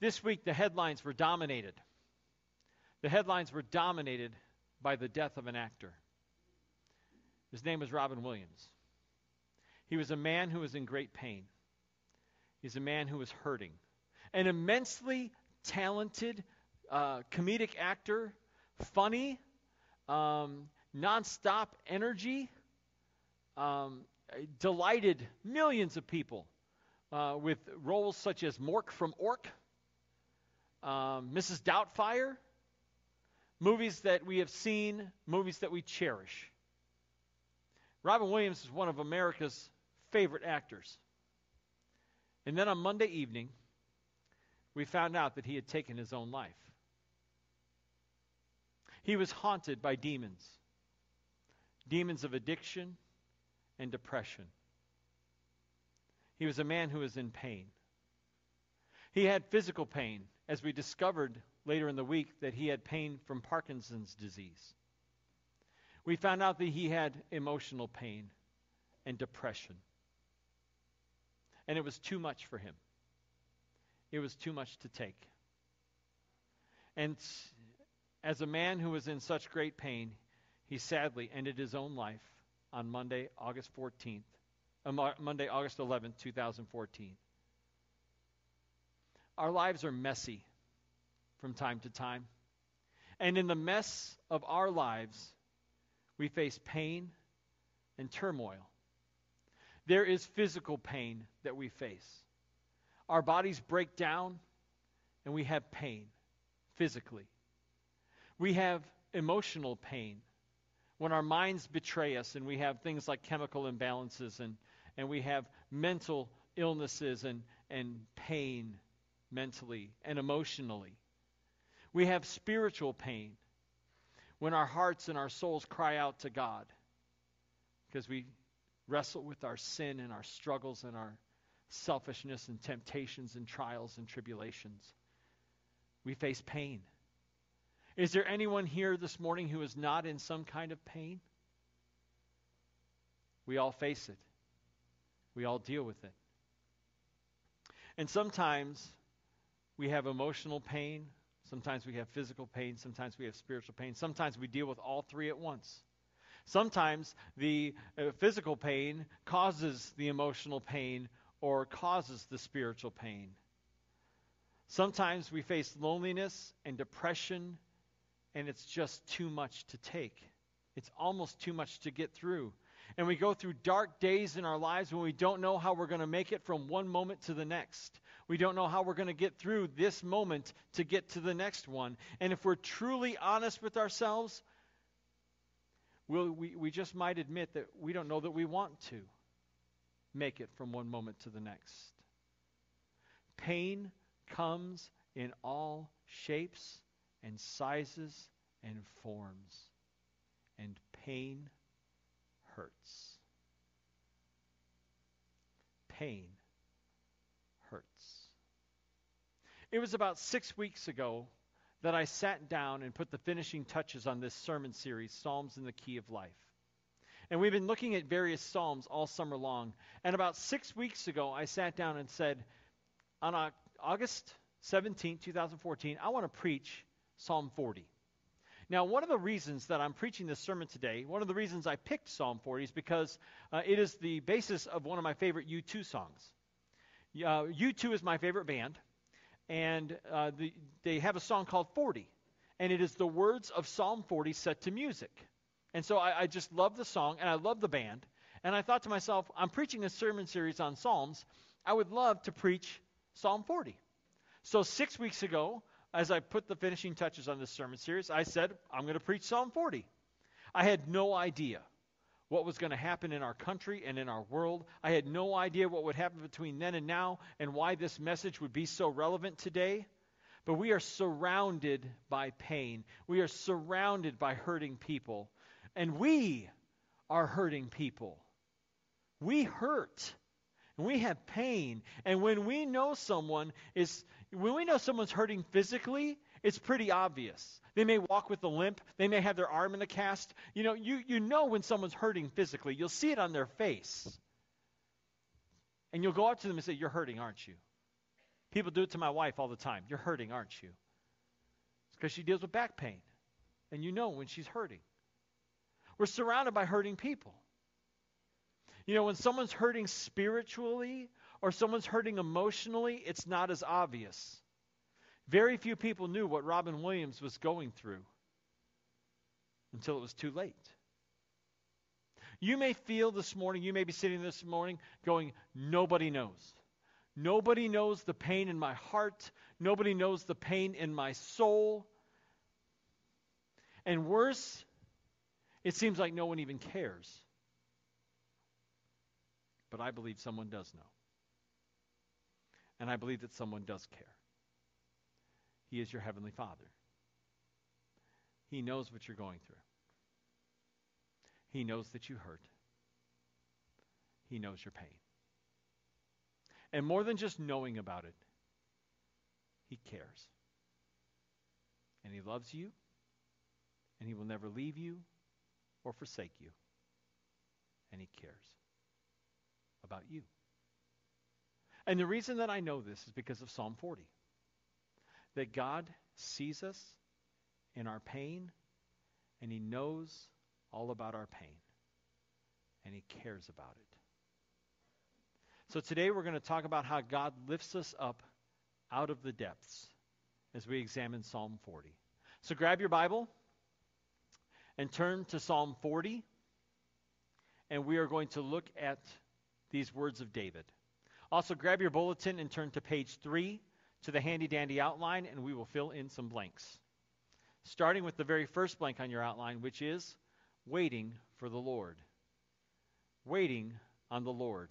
this week the headlines were dominated. The headlines were dominated by the death of an actor. His name was Robin Williams. He was a man who was in great pain. He's a man who was hurting. An immensely talented uh, comedic actor, funny, um, nonstop energy, um, delighted millions of people uh, with roles such as Mork from Ork, um, Mrs. Doubtfire, movies that we have seen, movies that we cherish. Robin Williams is one of America's favorite actors. And then on Monday evening, we found out that he had taken his own life. He was haunted by demons demons of addiction and depression. He was a man who was in pain. He had physical pain, as we discovered later in the week that he had pain from Parkinson's disease. We found out that he had emotional pain and depression. And it was too much for him. It was too much to take. And as a man who was in such great pain, he sadly ended his own life on Monday, August 14th, uh, Monday, August 11th, 2014. Our lives are messy from time to time. And in the mess of our lives, we face pain and turmoil. There is physical pain that we face. Our bodies break down and we have pain physically. We have emotional pain when our minds betray us and we have things like chemical imbalances and, and we have mental illnesses and, and pain mentally and emotionally. We have spiritual pain when our hearts and our souls cry out to God because we wrestle with our sin and our struggles and our selfishness and temptations and trials and tribulations. We face pain. Is there anyone here this morning who is not in some kind of pain? We all face it. We all deal with it. And sometimes we have emotional pain. Sometimes we have physical pain. Sometimes we have spiritual pain. Sometimes we deal with all three at once. Sometimes the uh, physical pain causes the emotional pain or causes the spiritual pain. Sometimes we face loneliness and depression and it's just too much to take. It's almost too much to get through. And we go through dark days in our lives when we don't know how we're going to make it from one moment to the next. We don't know how we're going to get through this moment to get to the next one. And if we're truly honest with ourselves, we'll, we, we just might admit that we don't know that we want to make it from one moment to the next. Pain comes in all shapes and sizes and forms, and pain hurts. Pain hurts. It was about six weeks ago that I sat down and put the finishing touches on this sermon series, Psalms in the Key of Life. And we've been looking at various Psalms all summer long. And about six weeks ago, I sat down and said, on August 17, 2014, I want to preach Psalm 40. Now, one of the reasons that I'm preaching this sermon today, one of the reasons I picked Psalm 40 is because uh, it is the basis of one of my favorite U2 songs. Uh, U2 is my favorite band, and uh, the, they have a song called 40, and it is the words of Psalm 40 set to music. And so I, I just love the song, and I love the band, and I thought to myself, I'm preaching a sermon series on Psalms. I would love to preach Psalm 40. So six weeks ago, as I put the finishing touches on this sermon series, I said, I'm going to preach Psalm 40. I had no idea what was going to happen in our country and in our world. I had no idea what would happen between then and now and why this message would be so relevant today. But we are surrounded by pain. We are surrounded by hurting people. And we are hurting people. We hurt. And we have pain. And when we know someone is when we know someone's hurting physically, it's pretty obvious. They may walk with a limp. They may have their arm in a cast. You know, you, you know when someone's hurting physically. You'll see it on their face. And you'll go up to them and say, You're hurting, aren't you? People do it to my wife all the time. You're hurting, aren't you? It's because she deals with back pain. And you know when she's hurting. We're surrounded by hurting people. You know, when someone's hurting spiritually or someone's hurting emotionally, it's not as obvious. Very few people knew what Robin Williams was going through until it was too late. You may feel this morning, you may be sitting this morning going, Nobody knows. Nobody knows the pain in my heart. Nobody knows the pain in my soul. And worse, it seems like no one even cares. But I believe someone does know. And I believe that someone does care. He is your Heavenly Father. He knows what you're going through. He knows that you hurt. He knows your pain. And more than just knowing about it, He cares. And He loves you, and He will never leave you or forsake you. And He cares about you. And the reason that I know this is because of Psalm 40 that God sees us in our pain, and He knows all about our pain, and He cares about it. So today we're going to talk about how God lifts us up out of the depths as we examine Psalm 40. So grab your Bible and turn to Psalm 40, and we are going to look at these words of David. Also, grab your bulletin and turn to page 3 to the handy dandy outline, and we will fill in some blanks. Starting with the very first blank on your outline, which is waiting for the Lord. Waiting on the Lord.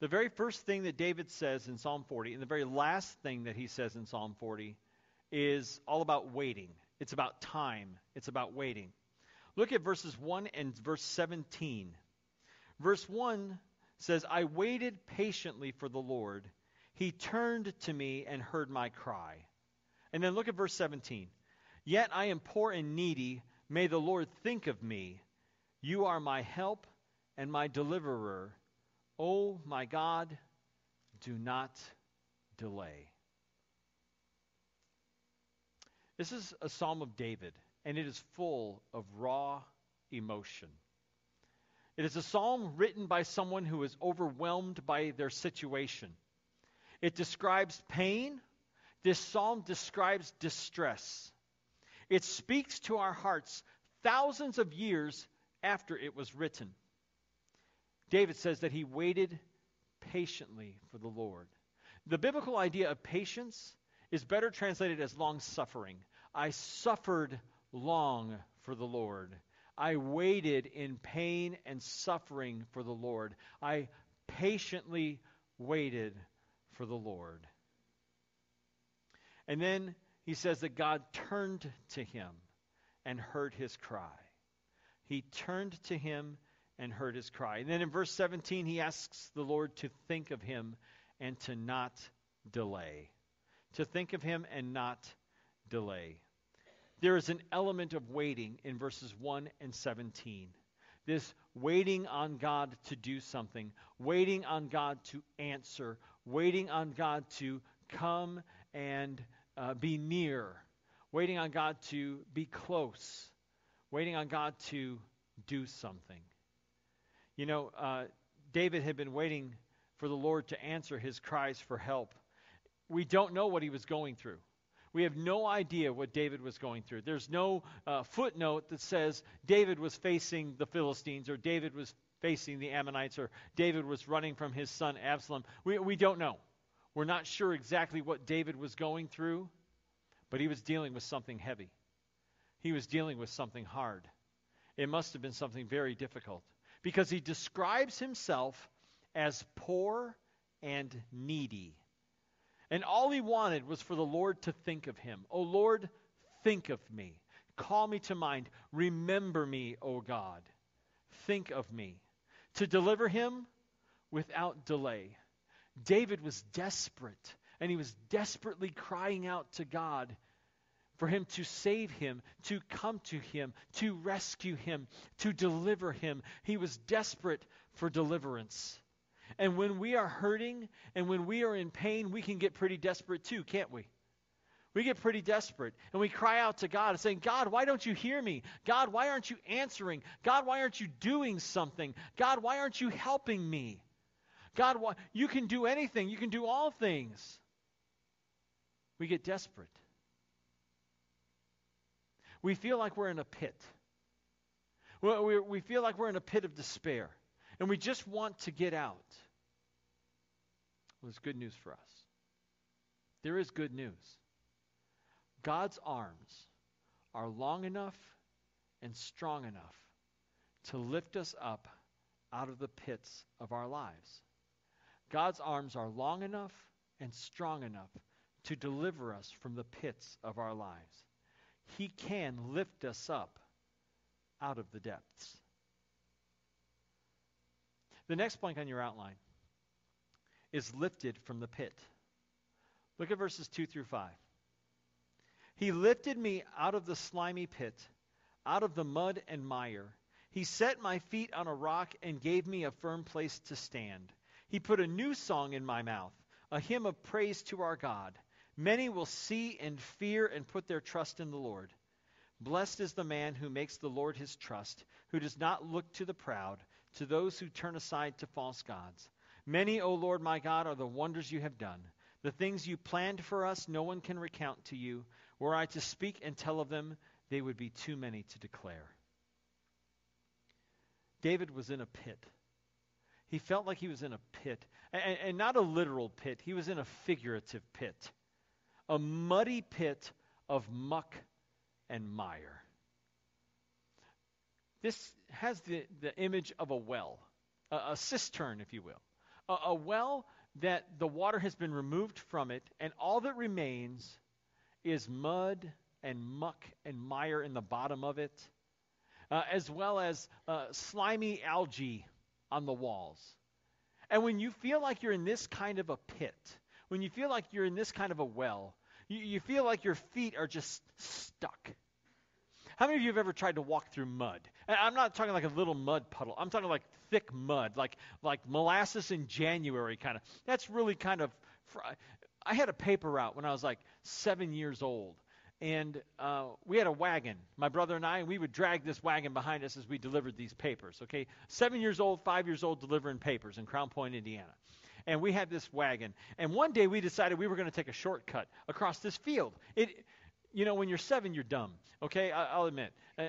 The very first thing that David says in Psalm 40, and the very last thing that he says in Psalm 40, is all about waiting. It's about time. It's about waiting. Look at verses 1 and verse 17. Verse 1 says, I waited patiently for the Lord. He turned to me and heard my cry. And then look at verse 17. Yet I am poor and needy. May the Lord think of me. You are my help and my deliverer. Oh, my God, do not delay. This is a psalm of David, and it is full of raw emotion. It is a psalm written by someone who is overwhelmed by their situation. It describes pain. This psalm describes distress. It speaks to our hearts thousands of years after it was written. David says that he waited patiently for the Lord. The biblical idea of patience is better translated as long suffering. I suffered long for the Lord. I waited in pain and suffering for the Lord. I patiently waited for the Lord. And then he says that God turned to him and heard his cry. He turned to him and heard his cry. And then in verse 17, he asks the Lord to think of him and to not delay. To think of him and not delay. There is an element of waiting in verses 1 and 17. This waiting on God to do something, waiting on God to answer, waiting on God to come and uh, be near, waiting on God to be close, waiting on God to do something. You know, uh, David had been waiting for the Lord to answer his cries for help. We don't know what he was going through. We have no idea what David was going through. There's no uh, footnote that says David was facing the Philistines or David was facing the Ammonites or David was running from his son Absalom. We, we don't know. We're not sure exactly what David was going through, but he was dealing with something heavy. He was dealing with something hard. It must have been something very difficult because he describes himself as poor and needy. And all he wanted was for the Lord to think of him. Oh Lord, think of me. Call me to mind. Remember me, O God. Think of me. To deliver him without delay. David was desperate, and he was desperately crying out to God for him to save him, to come to him, to rescue him, to deliver him. He was desperate for deliverance. And when we are hurting and when we are in pain, we can get pretty desperate too, can't we? We get pretty desperate and we cry out to God saying, God, why don't you hear me? God, why aren't you answering? God, why aren't you doing something? God, why aren't you helping me? God, why, you can do anything. You can do all things. We get desperate. We feel like we're in a pit. We, we feel like we're in a pit of despair. And we just want to get out. Well, there's good news for us. There is good news. God's arms are long enough and strong enough to lift us up out of the pits of our lives. God's arms are long enough and strong enough to deliver us from the pits of our lives. He can lift us up out of the depths. The next blank on your outline is lifted from the pit. Look at verses 2 through 5. He lifted me out of the slimy pit, out of the mud and mire. He set my feet on a rock and gave me a firm place to stand. He put a new song in my mouth, a hymn of praise to our God. Many will see and fear and put their trust in the Lord. Blessed is the man who makes the Lord his trust, who does not look to the proud, to those who turn aside to false gods. Many, O Lord my God, are the wonders you have done. The things you planned for us, no one can recount to you. Were I to speak and tell of them, they would be too many to declare. David was in a pit. He felt like he was in a pit, and, and not a literal pit, he was in a figurative pit, a muddy pit of muck and mire. This has the, the image of a well, a, a cistern, if you will. A, a well that the water has been removed from it, and all that remains is mud and muck and mire in the bottom of it, uh, as well as uh, slimy algae on the walls. And when you feel like you're in this kind of a pit, when you feel like you're in this kind of a well, you, you feel like your feet are just stuck. How many of you have ever tried to walk through mud? And I'm not talking like a little mud puddle. I'm talking like thick mud, like like molasses in January kind of. That's really kind of. I had a paper route when I was like seven years old, and uh, we had a wagon. My brother and I, and we would drag this wagon behind us as we delivered these papers. Okay, seven years old, five years old, delivering papers in Crown Point, Indiana. And we had this wagon. And one day we decided we were going to take a shortcut across this field. It, you know, when you're seven, you're dumb. Okay, I, will admit. Uh,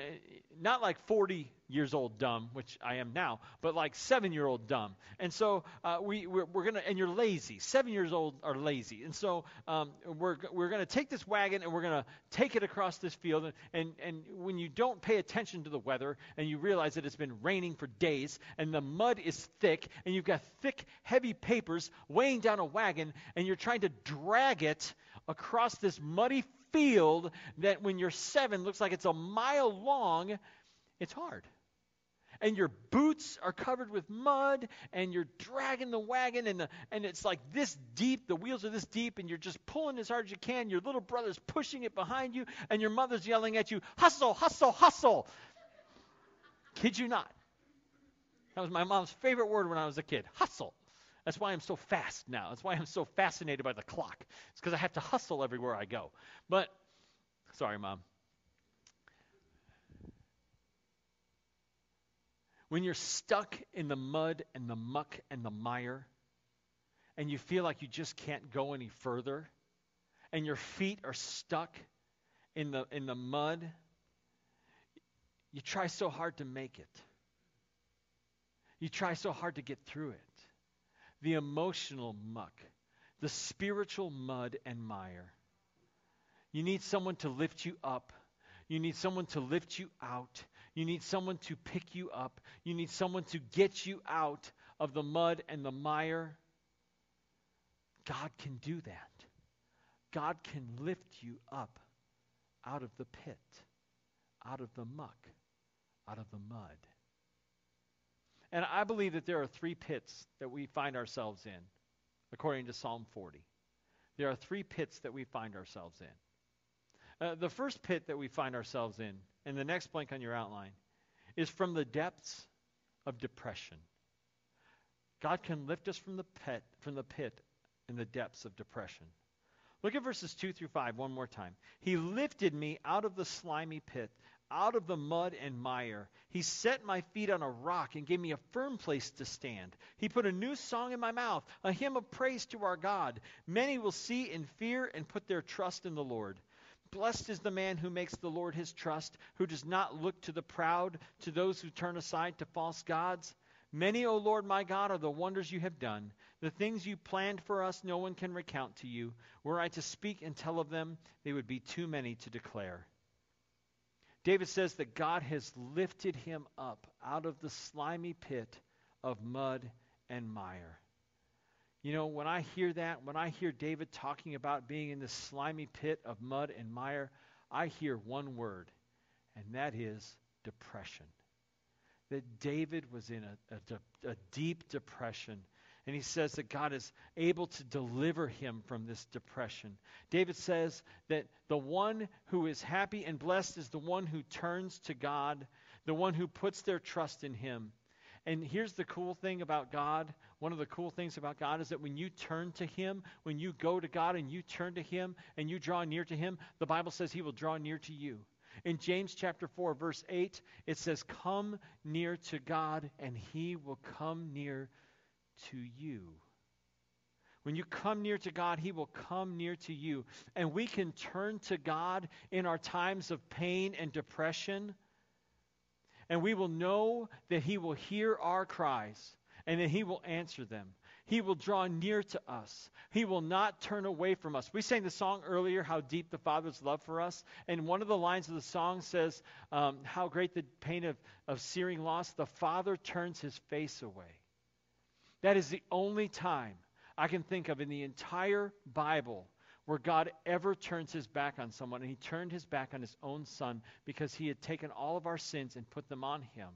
not like 40 years old dumb, which I am now, but like seven year old dumb. And so uh, we, we're, we're to, and you're lazy. Seven years old are lazy. And so um, we're, we're to take this wagon and we're to take it across this field. And, and, and when you don't pay attention to the weather and you realize that it's been raining for days and the mud is thick and you've got thick, heavy papers weighing down a wagon and you're trying to drag it across this muddy field that when you're seven looks like it's a mile long, it's hard. And your boots are covered with mud, and you're dragging the wagon, and, the, and it's like this deep. The wheels are this deep, and you're just pulling as hard as you can. Your little brother's pushing it behind you, and your mother's yelling at you, Hustle, hustle, hustle. Kid you not. That was my mom's favorite word when I was a kid hustle. That's why I'm so fast now. That's why I'm so fascinated by the clock. It's because I have to hustle everywhere I go. But, sorry, Mom. When you're stuck in the mud and the muck and the mire, and you feel like you just can't go any further, and your feet are stuck in the, in the mud, you try so hard to make it. You try so hard to get through it the emotional muck, the spiritual mud and mire. You need someone to lift you up. You need someone to lift you out. You need someone to pick you up. You need someone to get you out of the mud and the mire. God can do that. God can lift you up out of the pit, out of the muck, out of the mud. And I believe that there are three pits that we find ourselves in, according to Psalm 40. There are three pits that we find ourselves in. Uh, the first pit that we find ourselves in, and the next blank on your outline, is from the depths of depression. God can lift us from the pit, from the pit in the depths of depression. Look at verses 2 through 5 one more time. He lifted me out of the slimy pit, out of the mud and mire. He set my feet on a rock and gave me a firm place to stand. He put a new song in my mouth, a hymn of praise to our God. Many will see and fear and put their trust in the Lord. Blessed is the man who makes the Lord his trust, who does not look to the proud, to those who turn aside to false gods. Many, O Lord my God, are the wonders you have done. The things you planned for us, no one can recount to you. Were I to speak and tell of them, they would be too many to declare. David says that God has lifted him up out of the slimy pit of mud and mire. You know, when I hear that, when I hear David talking about being in the slimy pit of mud and mire, I hear one word, and that is depression. That David was in a, a, a deep depression. And he says that God is able to deliver him from this depression. David says that the one who is happy and blessed is the one who turns to God, the one who puts their trust in him. And here's the cool thing about God. One of the cool things about God is that when you turn to Him, when you go to God and you turn to Him and you draw near to Him, the Bible says He will draw near to you. In James chapter 4, verse 8, it says, Come near to God, and He will come near to you. When you come near to God, He will come near to you. And we can turn to God in our times of pain and depression and we will know that He will hear our cries and that He will answer them. He will draw near to us. He will not turn away from us. We sang the song earlier, How Deep the Father's Love for Us. And one of the lines of the song says, um, How great the pain of, of searing loss. The Father turns His face away. That is the only time I can think of in the entire Bible where God ever turns his back on someone, and he turned his back on his own son because he had taken all of our sins and put them on him.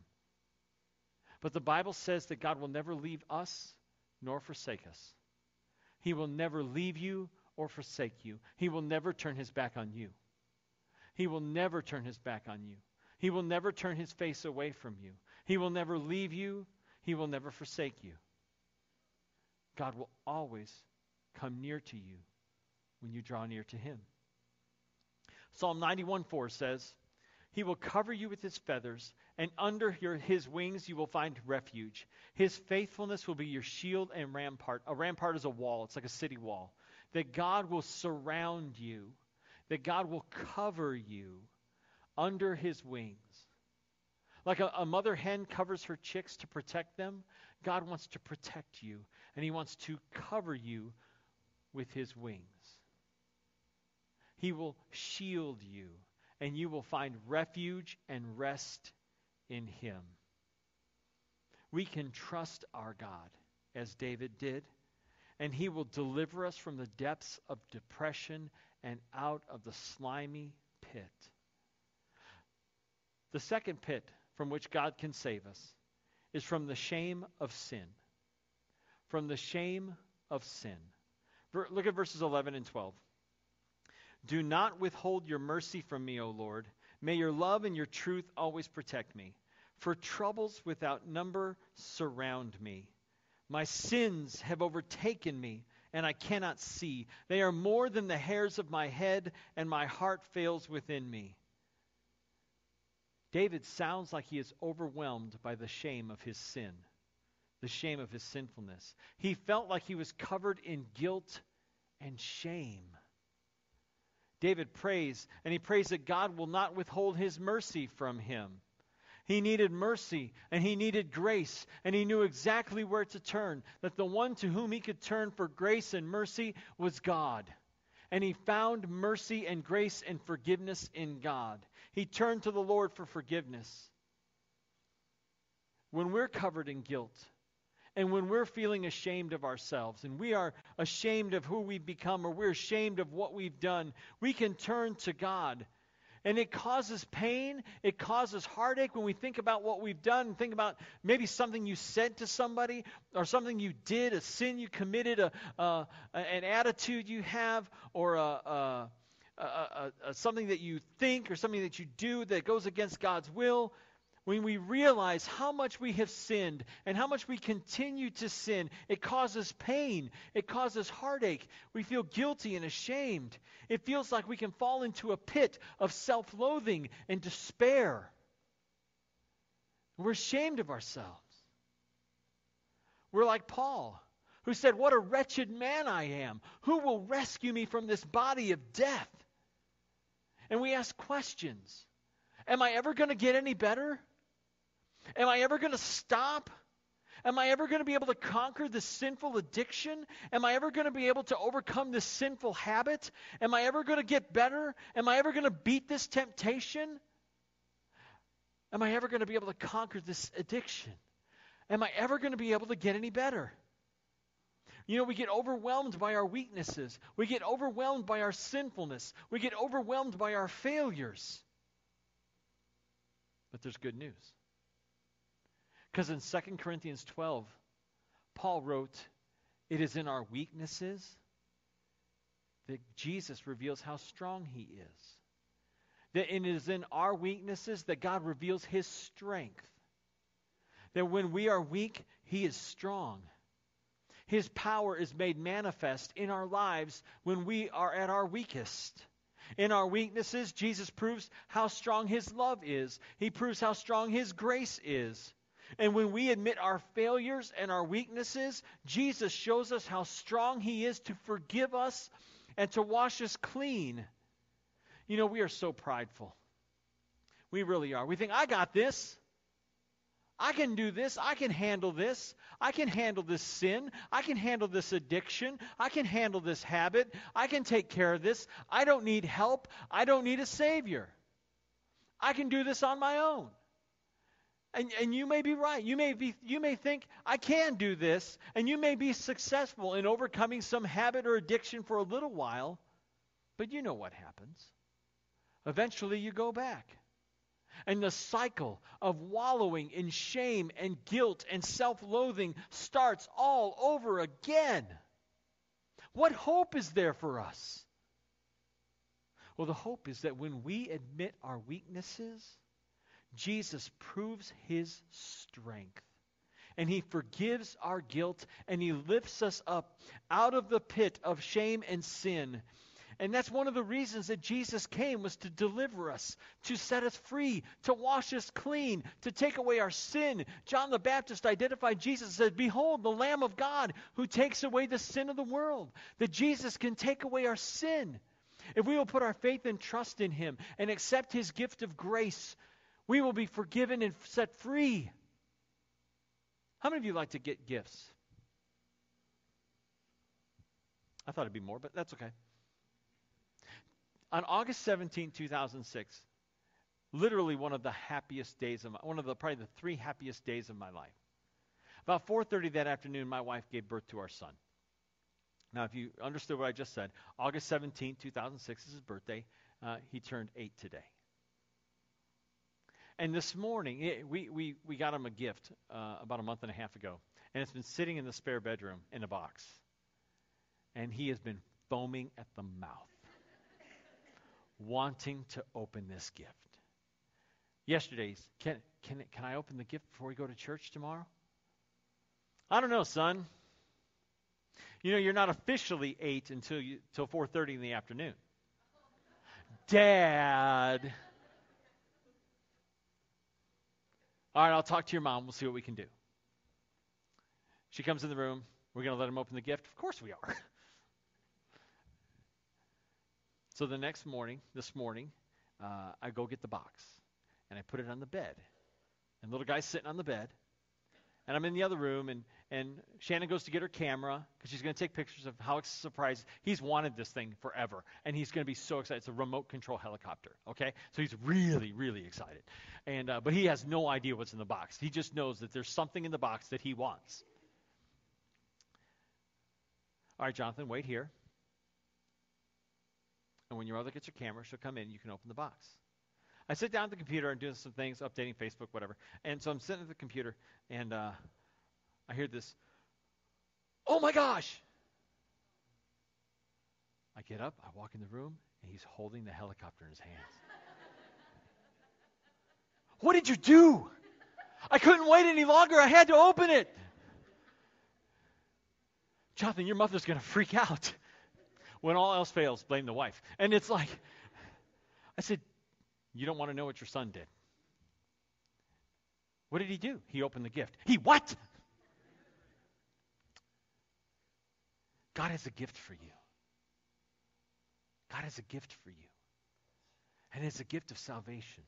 But the Bible says that God will never leave us nor forsake us. He will never leave you or forsake you. He will never turn his back on you. He will never turn his back on you. He will never turn his face away from you. He will never leave you. He will never forsake you. God will always come near to you when you draw near to him. Psalm 91 4 says, He will cover you with his feathers, and under your, his wings you will find refuge. His faithfulness will be your shield and rampart. A rampart is a wall, it's like a city wall. That God will surround you, that God will cover you under his wings. Like a, a mother hen covers her chicks to protect them, God wants to protect you, and he wants to cover you with his wings. He will shield you, and you will find refuge and rest in Him. We can trust our God, as David did, and He will deliver us from the depths of depression and out of the slimy pit. The second pit from which God can save us is from the shame of sin. From the shame of sin. Look at verses 11 and 12. Do not withhold your mercy from me, O Lord. May your love and your truth always protect me. For troubles without number surround me. My sins have overtaken me, and I cannot see. They are more than the hairs of my head, and my heart fails within me. David sounds like he is overwhelmed by the shame of his sin, the shame of his sinfulness. He felt like he was covered in guilt and shame. David prays, and he prays that God will not withhold his mercy from him. He needed mercy and he needed grace, and he knew exactly where to turn. That the one to whom he could turn for grace and mercy was God. And he found mercy and grace and forgiveness in God. He turned to the Lord for forgiveness. When we're covered in guilt, and when we're feeling ashamed of ourselves and we are ashamed of who we've become or we're ashamed of what we've done, we can turn to God. And it causes pain, it causes heartache when we think about what we've done, think about maybe something you said to somebody or something you did, a sin you committed, a, a an attitude you have, or a, a, something that you think or something that you do that goes against God's will when we realize how much we have sinned and how much we continue to sin, it causes pain. It causes heartache. We feel guilty and ashamed. It feels like we can fall into a pit of self loathing and despair. We're ashamed of ourselves. We're like Paul, who said, What a wretched man I am. Who will rescue me from this body of death? And we ask questions Am I ever going to get any better? Am I ever going to stop? Am I ever going to be able to conquer this sinful addiction? Am I ever going to be able to overcome this sinful habit? Am I ever going to get better? Am I ever going to beat this temptation? Am I ever going to be able to conquer this addiction? Am I ever going to be able to get any better? You know, we get overwhelmed by our weaknesses. We get overwhelmed by our sinfulness. We get overwhelmed by our failures. But there's good news. Because in 2 Corinthians 12, Paul wrote, It is in our weaknesses that Jesus reveals how strong he is. That it is in our weaknesses that God reveals his strength. That when we are weak, he is strong. His power is made manifest in our lives when we are at our weakest. In our weaknesses, Jesus proves how strong his love is. He proves how strong his grace is. And when we admit our failures and our weaknesses, Jesus shows us how strong he is to forgive us and to wash us clean. You know, we are so prideful. We really are. We think, I got this. I can do this. I can handle this. I can handle this sin. I can handle this addiction. I can handle this habit. I can take care of this. I don't need help. I don't need a Savior. I can do this on my own. And, and you may be right. You may, be, you may think, I can do this. And you may be successful in overcoming some habit or addiction for a little while. But you know what happens. Eventually, you go back. And the cycle of wallowing in shame and guilt and self loathing starts all over again. What hope is there for us? Well, the hope is that when we admit our weaknesses, Jesus proves his strength. And he forgives our guilt and he lifts us up out of the pit of shame and sin and that's one of the reasons that Jesus came was to deliver us, to set us free, to wash us clean, to take away our sin. John the Baptist identified Jesus and said, Behold, the Lamb of God who takes away the sin of the world. That Jesus can take away our sin. If we will put our faith and trust in him and accept his gift of grace, we will be forgiven and set free. How many of you like to get gifts? I thought it'd be more, but that's okay. On August 17, 2006, literally one of the happiest days of my, one of the probably the three happiest days of my life. About 4:30 that afternoon, my wife gave birth to our son. Now, if you understood what I just said, August 17, 2006 is his birthday. Uh, he turned eight today. And this morning, it, we, we, we got him a gift uh, about a month and a half ago. And it's been sitting in the spare bedroom in a box. And he has been foaming at the mouth wanting to open this gift. Yesterday's, can, can, can I open the gift before we go to church tomorrow? I don't know, son. You know, you're not officially 8 until, you, until 4.30 in the afternoon. Dad. All right, I'll talk to your mom. We'll see what we can do. She comes in the room. We're going to let him open the gift? Of course we are. So the next morning, this morning, uh, I go get the box and I put it on the bed. And the little guy's sitting on the bed. And I'm in the other room, and, and Shannon goes to get her camera because she's going to take pictures of how surprised. He's wanted this thing forever, and he's going to be so excited. It's a remote control helicopter, okay? So he's really, really excited. And, uh, but he has no idea what's in the box. He just knows that there's something in the box that he wants. All right, Jonathan, wait here. And when your mother gets her camera, she'll come in, you can open the box. I sit down at the computer and doing some things, updating Facebook, whatever. And so I'm sitting at the computer, and uh, I hear this, oh my gosh! I get up, I walk in the room, and he's holding the helicopter in his hands. what did you do? I couldn't wait any longer. I had to open it. Jonathan, your mother's going to freak out. When all else fails, blame the wife. And it's like, I said, You don't want to know what your son did. What did he do? He opened the gift. He what? God has a gift for you. God has a gift for you. And it's a gift of salvation.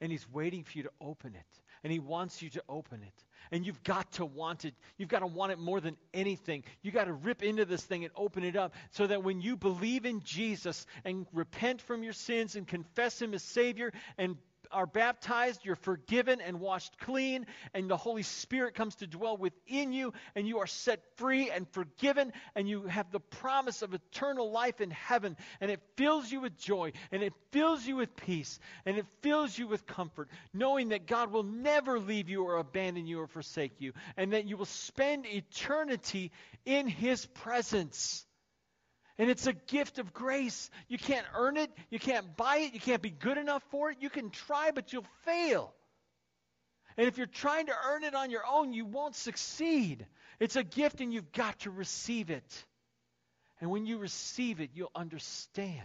And He's waiting for you to open it. And He wants you to open it. And you've got to want it. You've got to want it more than anything. You've got to rip into this thing and open it up so that when you believe in Jesus and repent from your sins and confess Him as Savior and are baptized, you're forgiven and washed clean, and the Holy Spirit comes to dwell within you, and you are set free and forgiven, and you have the promise of eternal life in heaven, and it fills you with joy, and it fills you with peace, and it fills you with comfort, knowing that God will never leave you or abandon you or forsake you, and that you will spend eternity in His presence. And it's a gift of grace. You can't earn it. You can't buy it. You can't be good enough for it. You can try, but you'll fail. And if you're trying to earn it on your own, you won't succeed. It's a gift, and you've got to receive it. And when you receive it, you'll understand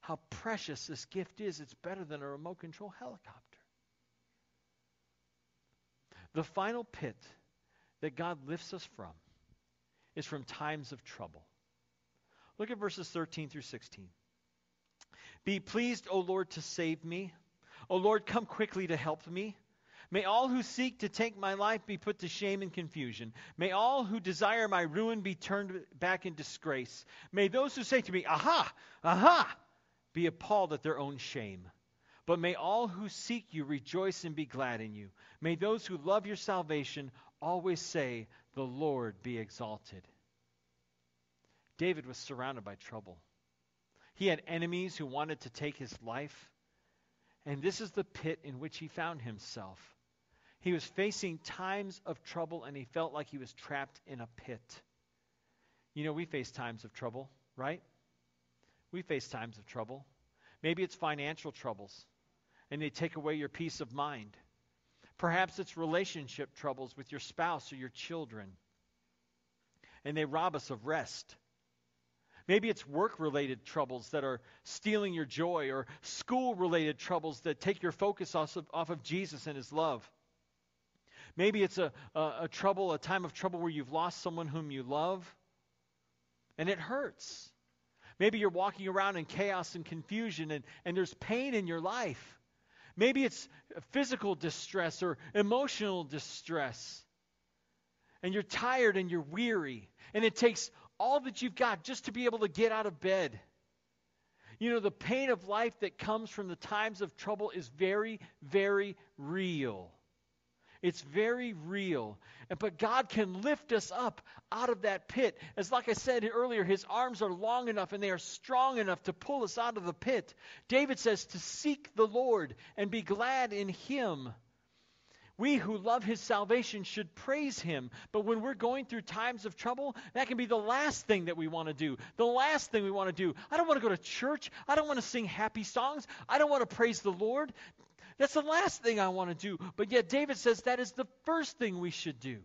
how precious this gift is. It's better than a remote control helicopter. The final pit that God lifts us from is from times of trouble. Look at verses 13 through 16. Be pleased, O Lord, to save me. O Lord, come quickly to help me. May all who seek to take my life be put to shame and confusion. May all who desire my ruin be turned back in disgrace. May those who say to me, Aha, aha, be appalled at their own shame. But may all who seek you rejoice and be glad in you. May those who love your salvation always say, The Lord be exalted. David was surrounded by trouble. He had enemies who wanted to take his life. And this is the pit in which he found himself. He was facing times of trouble and he felt like he was trapped in a pit. You know, we face times of trouble, right? We face times of trouble. Maybe it's financial troubles and they take away your peace of mind. Perhaps it's relationship troubles with your spouse or your children and they rob us of rest. Maybe it's work related troubles that are stealing your joy, or school related troubles that take your focus off of, off of, Jesus and His love. Maybe it's a, a, a trouble, a time of trouble where you've lost someone whom you love, and it hurts. Maybe you're walking around in chaos and confusion, and, and there's pain in your life. Maybe it's physical distress or emotional distress. And you're tired and you're weary. And it takes all that you've got just to be able to get out of bed. You know, the pain of life that comes from the times of trouble is very, very real. It's very real. But God can lift us up out of that pit. As like I said earlier, his arms are long enough and they are strong enough to pull us out of the pit. David says to seek the Lord and be glad in him. We who love his salvation should praise him. But when we're going through times of trouble, that can be the last thing that we want to do. The last thing we want to do. I don't want to go to church. I don't want to sing happy songs. I don't want to praise the Lord. That's the last thing I want to do. But yet, David says that is the first thing we should do.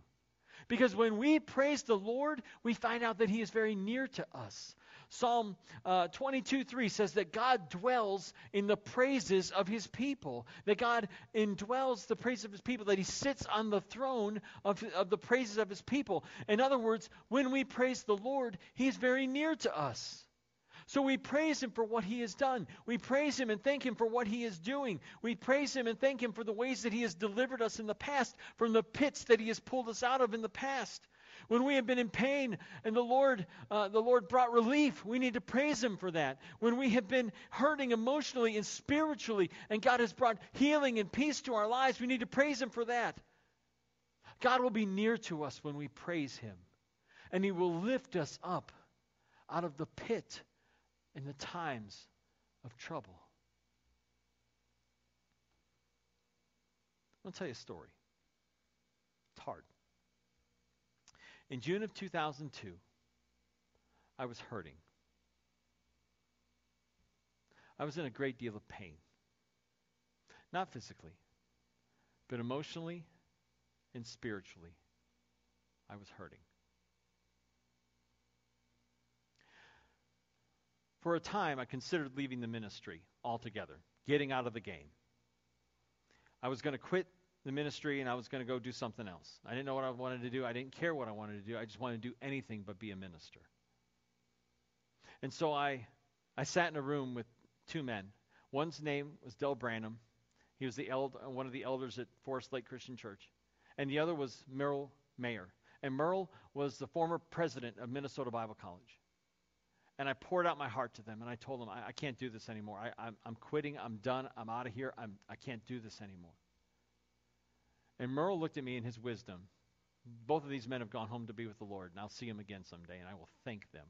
Because when we praise the Lord, we find out that he is very near to us. Psalm uh, 22 3 says that God dwells in the praises of his people, that God indwells the praise of his people, that he sits on the throne of, of the praises of his people. In other words, when we praise the Lord, he's very near to us. So we praise him for what he has done. We praise him and thank him for what he is doing. We praise him and thank him for the ways that he has delivered us in the past, from the pits that he has pulled us out of in the past. When we have been in pain and the Lord, uh, the Lord brought relief, we need to praise Him for that. When we have been hurting emotionally and spiritually, and God has brought healing and peace to our lives, we need to praise Him for that. God will be near to us when we praise Him, and He will lift us up out of the pit in the times of trouble. I'll tell you a story. It's hard. In June of 2002, I was hurting. I was in a great deal of pain. Not physically, But emotionally and spiritually, I was hurting. For a time, I considered leaving the ministry altogether, getting out of the game. I was going to quit the ministry and I was going to go do something else. I didn't know what I wanted to do. I didn't care what I wanted to do. I just wanted to do anything but be a minister. And so I, I sat in a room with two men. One's name was Del Branham. He was the eld- one of the elders at Forest Lake Christian Church. And the other was Merle Mayer. And Merle was the former president of Minnesota Bible College. And I poured out my heart to them, and I told them, I, I can't do this anymore. I, I'm, I'm quitting. I'm done. I'm out of here. I'm, I can't do this anymore. And Merle looked at me in his wisdom. Both of these men have gone home to be with the Lord, and I'll see them again someday, and I will thank them.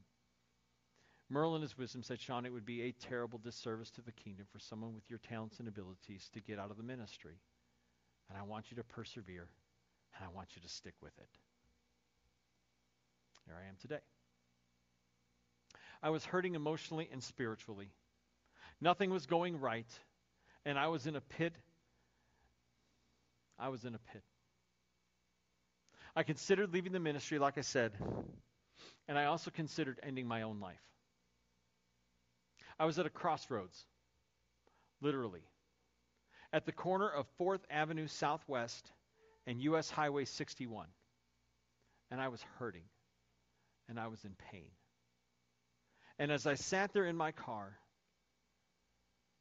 Merle, in his wisdom, said, Sean, it would be a terrible disservice to the kingdom for someone with your talents and abilities to get out of the ministry. And I want you to persevere, and I want you to stick with it. Here I am today. I was hurting emotionally and spiritually. Nothing was going right, and I was in a pit. I was in a pit. I considered leaving the ministry, like I said, and I also considered ending my own life. I was at a crossroads, literally, at the corner of 4th Avenue Southwest and U.S. Highway 61. And I was hurting, and I was in pain. And as I sat there in my car,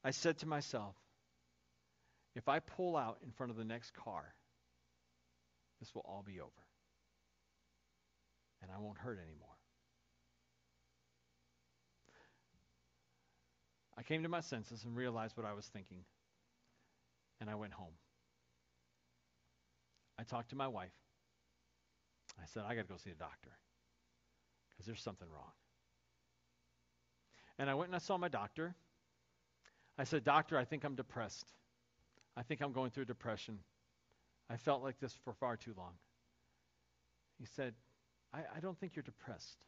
I said to myself, if I pull out in front of the next car, this will all be over. And I won't hurt anymore. I came to my senses and realized what I was thinking. And I went home. I talked to my wife. I said, I got to go see a doctor because there's something wrong. And I went and I saw my doctor. I said, Doctor, I think I'm depressed. I think I'm going through depression. I felt like this for far too long. He said, I, I don't think you're depressed.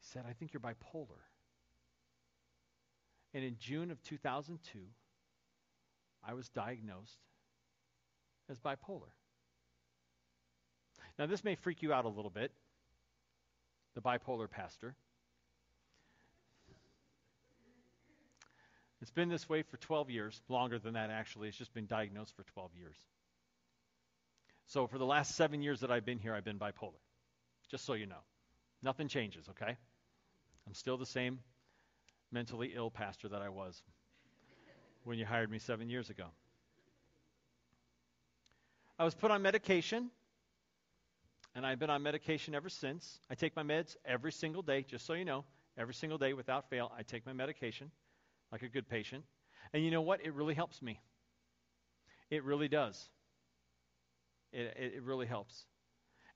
He said, I think you're bipolar. And in June of 2002, I was diagnosed as bipolar. Now, this may freak you out a little bit, the bipolar pastor. It's been this way for 12 years, longer than that, actually. It's just been diagnosed for 12 years. So, for the last seven years that I've been here, I've been bipolar. Just so you know. Nothing changes, okay? I'm still the same mentally ill pastor that I was when you hired me seven years ago. I was put on medication, and I've been on medication ever since. I take my meds every single day, just so you know. Every single day, without fail, I take my medication like a good patient. And you know what? It really helps me. It really does. It, it, it really helps.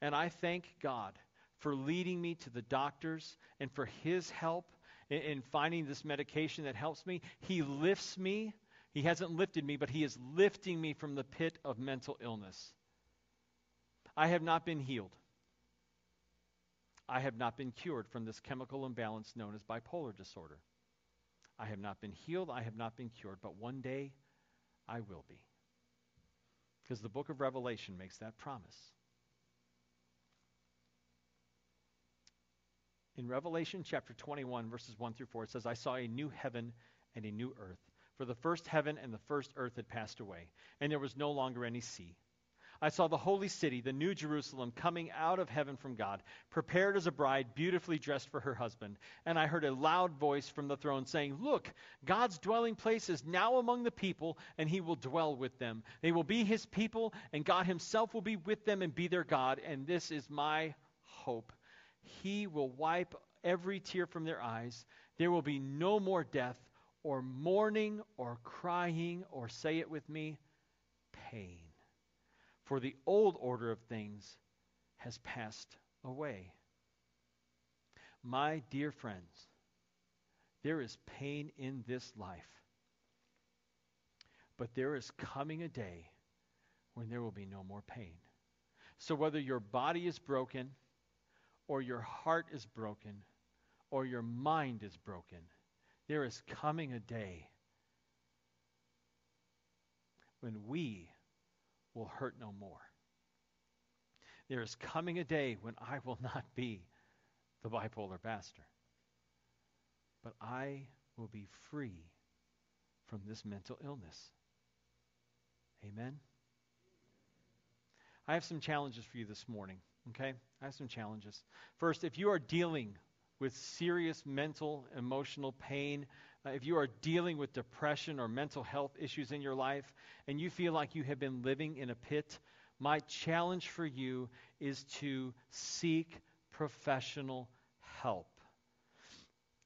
And I thank God for leading me to the doctors and for his help in, in finding this medication that helps me. He lifts me. He hasn't lifted me, but he is lifting me from the pit of mental illness. I have not been healed. I have not been cured from this chemical imbalance known as bipolar disorder. I have not been healed, I have not been cured, but one day I will be. Because the book of Revelation makes that promise. In Revelation chapter 21, verses 1 through 4, it says, I saw a new heaven and a new earth. For the first heaven and the first earth had passed away, and there was no longer any sea. I saw the holy city, the new Jerusalem, coming out of heaven from God, prepared as a bride, beautifully dressed for her husband. And I heard a loud voice from the throne saying, Look, God's dwelling place is now among the people, and he will dwell with them. They will be his people, and God himself will be with them and be their God. And this is my hope. He will wipe every tear from their eyes. There will be no more death, or mourning, or crying, or say it with me, pain for the old order of things has passed away. My dear friends, there is pain in this life, but there is coming a day when there will be no more pain. So, whether your body is broken, or your heart is broken, or your mind is broken, there is coming a day when we will hurt no more. There is coming a day when I will not be the bipolar pastor, but I will be free from this mental illness. Amen? I have some challenges for you this morning, okay? I have some challenges. First, if you are dealing with serious mental, emotional pain, uh, if you are dealing with depression or mental health issues in your life, and you feel like you have been living in a pit, my challenge for you is to seek professional help.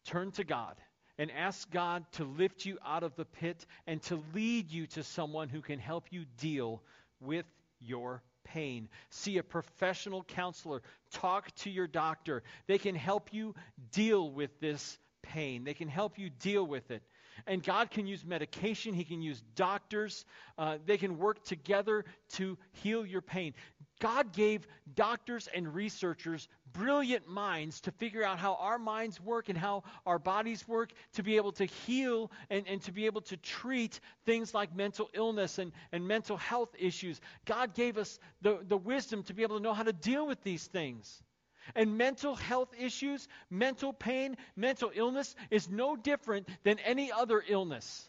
Turn to God and ask God to lift you out of the pit and to lead you to someone who can help you deal with your pain. See a professional counselor. Talk to your doctor. They can help you deal with this pain, they can help you deal with it. And God can use medication, He can use doctors. Uh, they can work together to heal your pain. God gave doctors and researchers brilliant minds to figure out how our minds work and how our bodies work to be able to heal and, and to be able to treat things like mental illness and, and mental health issues. God gave us the, the wisdom to be able to know how to deal with these things. And mental health issues, mental pain, mental illness is no different than any other illness.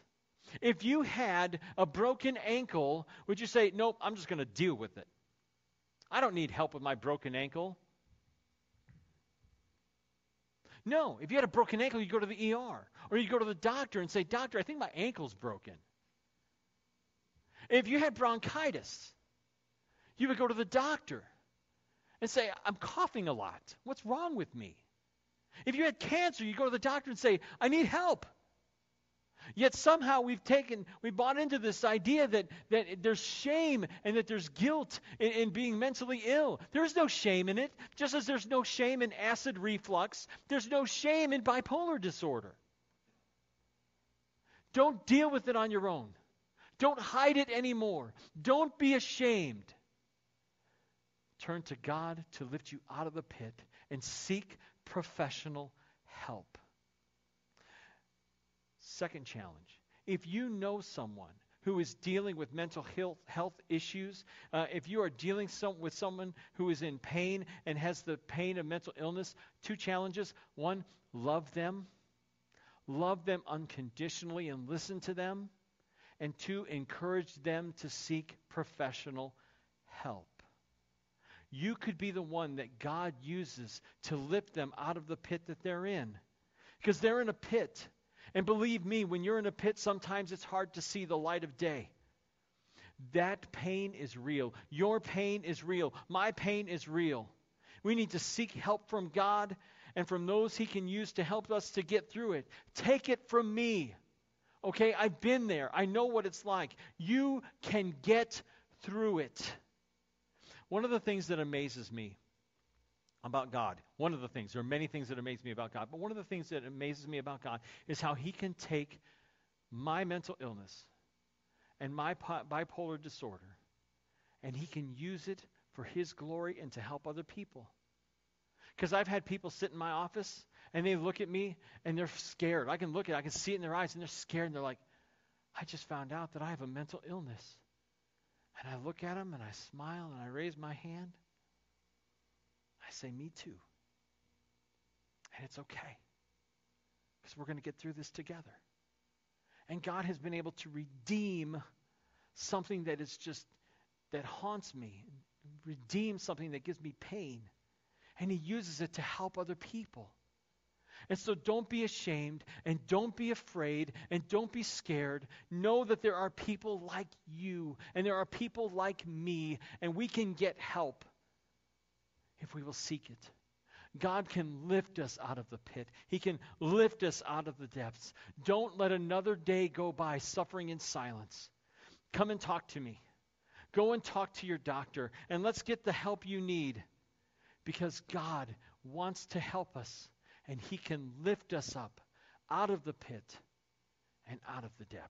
If you had a broken ankle, would you say, Nope, I'm just going to deal with it? I don't need help with my broken ankle. No, if you had a broken ankle, you go to the ER. Or you go to the doctor and say, Doctor, I think my ankle's broken. If you had bronchitis, you would go to the doctor and say, I'm coughing a lot. What's wrong with me? If you had cancer, you go to the doctor and say, I need help. Yet somehow we've taken, we bought into this idea that, that there's shame and that there's guilt in, in being mentally ill. There's no shame in it, just as there's no shame in acid reflux, there's no shame in bipolar disorder. Don't deal with it on your own. Don't hide it anymore. Don't be ashamed. Turn to God to lift you out of the pit and seek professional help. Second challenge if you know someone who is dealing with mental health, issues, uh, if you are dealing some, with someone who is in pain and has the pain of mental illness, two challenges. One, love them. Love them unconditionally and listen to them. And two, encourage them to seek professional help. You could be the one that God uses to lift them out of the pit that they're in. Because they're in a pit. And believe me, when you're in a pit, sometimes it's hard to see the light of day. That pain is real. Your pain is real. My pain is real. We need to seek help from God and from those He can use to help us to get through it. Take it from me. Okay, I've been there. I know what it's like. You can get through it. One of the things that amazes me about God, one of the things, there are many things that amaze me about God, but one of the things that amazes me about God is how He can take my mental illness and my bipolar disorder and He can use it for His glory and to help other people. Because I've had people sit in my office and they look at me and they're scared. I can look at it, I can see it in their eyes, and they're scared and they're like, I just found out that I have a mental illness. And I look at him and I smile and I raise my hand. I say, Me too. And it's okay. Because we're going to get through this together. And God has been able to redeem something that is just, that haunts me, redeem something that gives me pain. And He uses it to help other people. And so don't be ashamed and don't be afraid and don't be scared. Know that there are people like you and there are people like me, and we can get help if we will seek it. God can lift us out of the pit. He can lift us out of the depths. Don't let another day go by suffering in silence. Come and talk to me. Go and talk to your doctor, and let's get the help you need because God wants to help us and He can lift us up out of the pit and out of the depths.